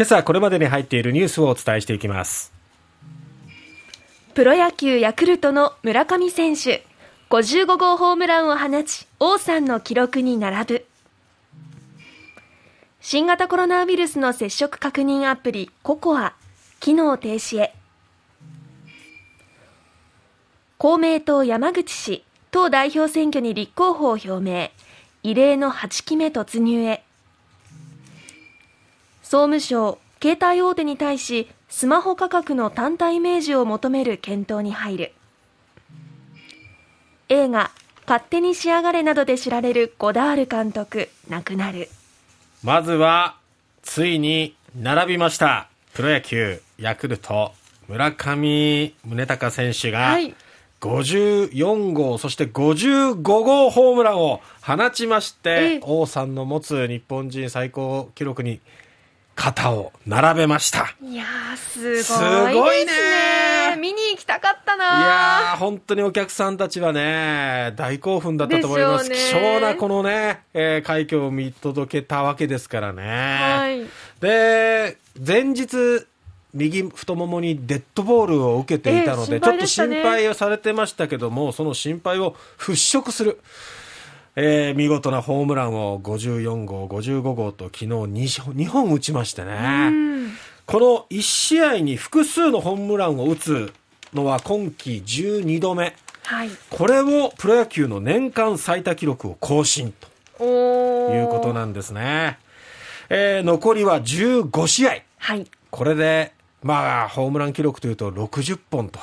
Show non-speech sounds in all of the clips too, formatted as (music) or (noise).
今朝これまでに入っているニュースをお伝えしていきます。プロ野球ヤクルトの村上選手55号ホームランを放ち王さんの記録に並ぶ。新型コロナウイルスの接触確認アプリココア機能停止へ。公明党山口氏党代表選挙に立候補を表明。異例の8期目突入へ。総務省携帯大手に対しスマホ価格の単体明示を求める検討に入る。映画「勝手に仕上がれ」などで知られるゴダール監督亡くなる。まずはついに並びました。プロ野球ヤクルト村上宗隆選手が、はい。54号、そして55号ホームランを放ちまして、王さんの持つ日本人最高記録に肩を並べました。いやすごいね。見に行きたかったな。いや本当にお客さんたちはね、大興奮だったと思います。貴重なこのね、えー、快挙を見届けたわけですからね。はい、で、前日、右太ももにデッドボールを受けていたので、えーね、ちょっと心配をされてましたけども、その心配を払拭する。えー、見事なホームランを54号、55号と昨日 2, 2本打ちましてね、この1試合に複数のホームランを打つのは今季12度目、はい、これをプロ野球の年間最多記録を更新ということなんですね。えー、残りは15試合、はい、これで、まあ、ホームラン記録というと60本と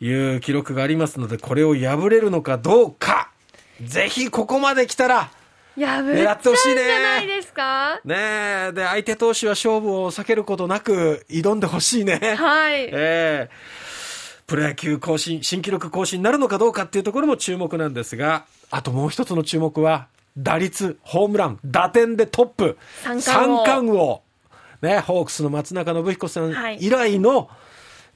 いう記録がありますので、これを破れるのかどうか。ぜひここまで来たら、狙ってほしいね。じゃないですかねで、相手投手は勝負を避けることなく挑んでほしいね。はい。えー、プロ野球更新、新記録更新になるのかどうかっていうところも注目なんですが、あともう一つの注目は、打率、ホームラン、打点でトップ、三冠王。ね、ホークスの松中信彦さん以来の、はい、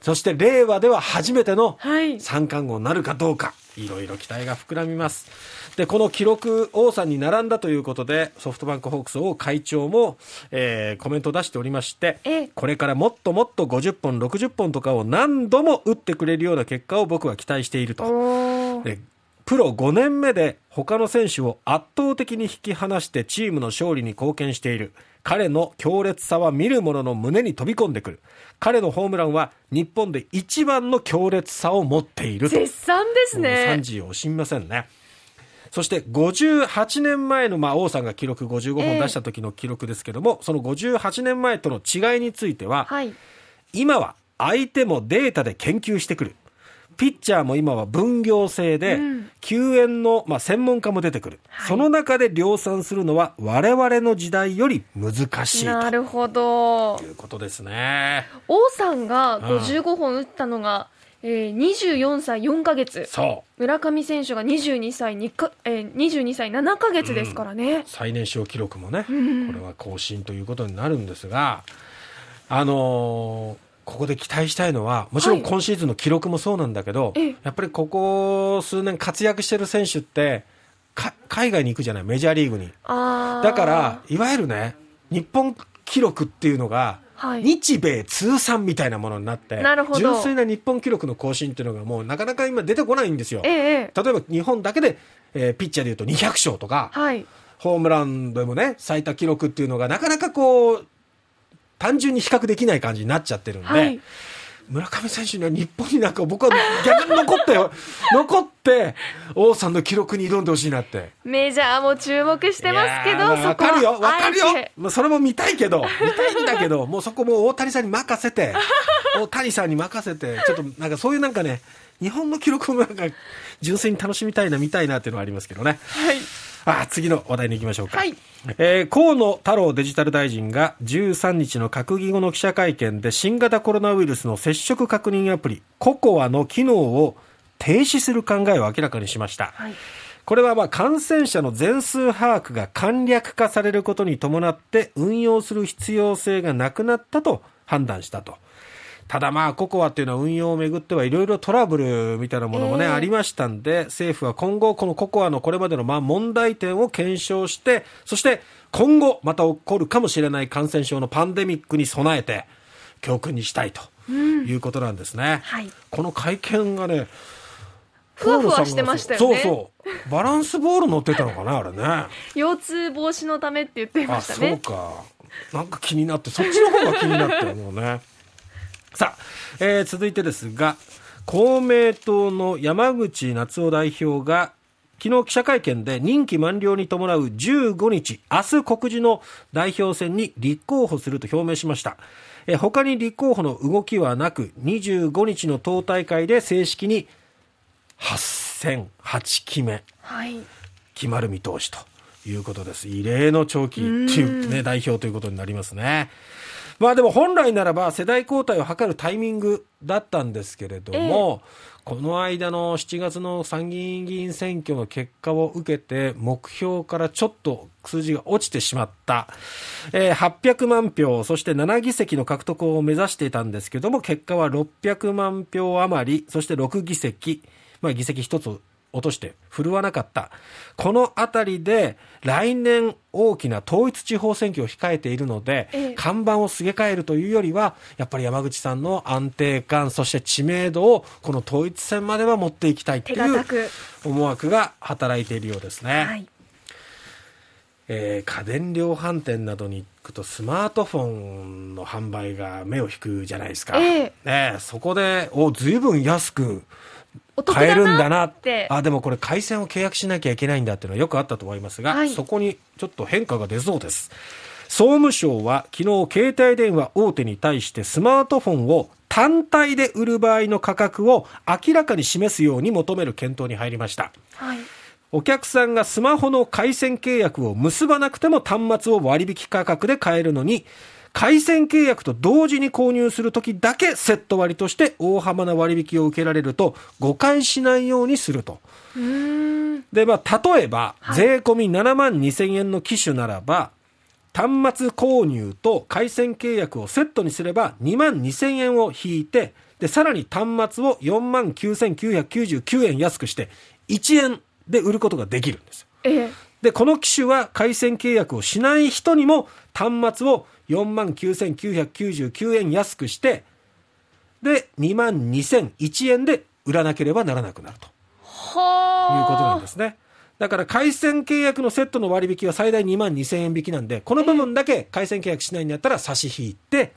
そして令和では初めての三冠王になるかどうか、いろいろ期待が膨らみます。で、この記録王さんに並んだということで、ソフトバンクホークス王会長も、えー、コメントを出しておりまして、これからもっともっと50本、60本とかを何度も打ってくれるような結果を僕は期待していると。プロ5年目で他の選手を圧倒的に引き離してチームの勝利に貢献している。彼の強烈さは見る者の胸に飛び込んでくる。彼のホームランは日本で一番の強烈さを持っている絶賛ですね。3時を惜しみませんね。そして58年前の、まあ、王さんが記録55本出した時の記録ですけども、えー、その58年前との違いについては、はい、今は相手もデータで研究してくる。ピッチャーも今は分業制で、救援の、まあ、専門家も出てくる、はい、その中で量産するのは我々の時代より難しいなるほど。ということですね。王さんが55本打ったのが、うん、えー、24歳4か月。そう。村上選手が22歳 ,2 か、えー、22歳7か月ですからね、うん、最年少記録もね、うん、これは更新ということになるんですがあのーここで期待したいのは、もちろん今シーズンの記録もそうなんだけど、はい、やっぱりここ数年活躍してる選手って、海外に行くじゃない、メジャーリーグに。だから、いわゆるね、日本記録っていうのが、はい、日米通算みたいなものになって、純粋な日本記録の更新っていうのがもうなかなか今出てこないんですよ。ええ、例えば日本だけで、えー、ピッチャーでいうと200勝とか、はい、ホームランでもね、最多記録っていうのがなかなかこう、単純に比較できない感じになっちゃってるんで、はい、村上選手には日本になんか僕は逆に残ってよ。(laughs) 残って王さんの記録に挑んでほしいなって。メジャーも注目してますけどわかるよわかるよ。まあ、それも見たいけど見たいんだけどもうそこも大谷さんに任せて (laughs) 大谷さんに任せてちょっとなんかそういうなんかね日本の記録もなんか純粋に楽しみたいな見たいなっていうのはありますけどね。はいあ次の話題に行きましょうか、はい。えー、河野太郎デジタル大臣が13日の閣議後の記者会見で新型コロナウイルスの接触確認アプリココアの機能を停止する考えを明らかにしました、はい、これはまあ感染者の全数把握が簡略化されることに伴って運用する必要性がなくなったと判断したとただまあ、ココアっていうのは運用をめぐってはいろいろトラブルみたいなものもね、えー、ありましたんで、政府は今後このココアのこれまでのまあ問題点を検証して、そして今後また起こるかもしれない感染症のパンデミックに備えて教訓にしたいということなんですね。はい、この会見がねふわふわしてましたよね。そうそう。バランスボール乗ってたのかな、あれね。(laughs) 腰痛防止のためって言ってましたね。そうか。なんか気になって、そっちの方が気になって、もうね。さあ、えー、続いてですが、公明党の山口夏夫代表が、昨日記者会見で任期満了に伴う15日、明日告示の代表選に立候補すると表明しました。え他に立候補の動きはなく、25日の党大会で正式に8戦8期目、はい、決まる見通しということです。異例の長期っていう、ね、代表ということになりますね。まあでも本来ならば世代交代を図るタイミングだったんですけれども、えこの間の7月の参議院議員選挙の結果を受けて、目標からちょっと数字が落ちてしまった、えー、800万票、そして7議席の獲得を目指していたんですけども、結果は600万票余り、そして6議席、まあ、議席一つ落として振るわなかった。このあたりで来年大きな統一地方選挙を控えているので、ええ、看板をすげ替えるというよりは、やっぱり山口さんの安定感、そして知名度をこの統一戦までは持っていきたいという思惑が働いているようですね。はいえー、家電量販店などに行くとスマートフォンの販売が目を引くじゃないですか。えね、そこで、お、ずいぶん安く買えるんだなって。あでもこれ回線を契約しなきゃいけないんだっていうのはよくあったと思いますが、はい、そこにちょっと変化が出そうです。総務省は昨日携帯電話大手に対してスマートフォンを単体で売る場合の価格を明らかに示すように求める検討に入りました、はい、お客さんがスマホの回線契約を結ばなくても端末を割引価格で買えるのに回線契約と同時に購入するときだけセット割として大幅な割引を受けられると誤解しないようにすると。で、まあ、例えば、税込み7万2000円の機種ならば、端末購入と回線契約をセットにすれば2万2000円を引いて、で、さらに端末を4万9999円安くして1円で売ることができるんです。えで、この機種は回線契約をしない人にも端末を4万9999円安くして、で、2万2001円で売らなければならなくなると。いうことなんですね。だから回線契約のセットの割引は最大2万2000円引きなんで、この部分だけ回線契約しないんだったら差し引いて、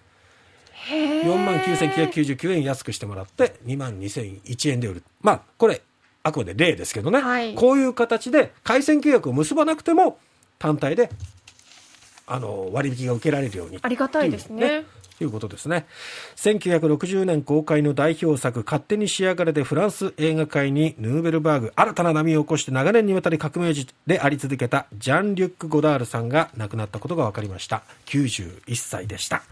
4万9999円安くしてもらって、2万2001円で売る。まあ、これ、あくまで例ですけどね、はい、こういう形で回線契約を結ばなくても、単体であの割引が受けられるようにありがたいですね。ということですね。1960年公開の代表作、勝手に仕上がれでフランス映画界にヌーベルバーグ、新たな波を起こして長年にわたり革命児であり続けたジャン・リュック・ゴダールさんが亡くなったことが分かりました。91歳でした。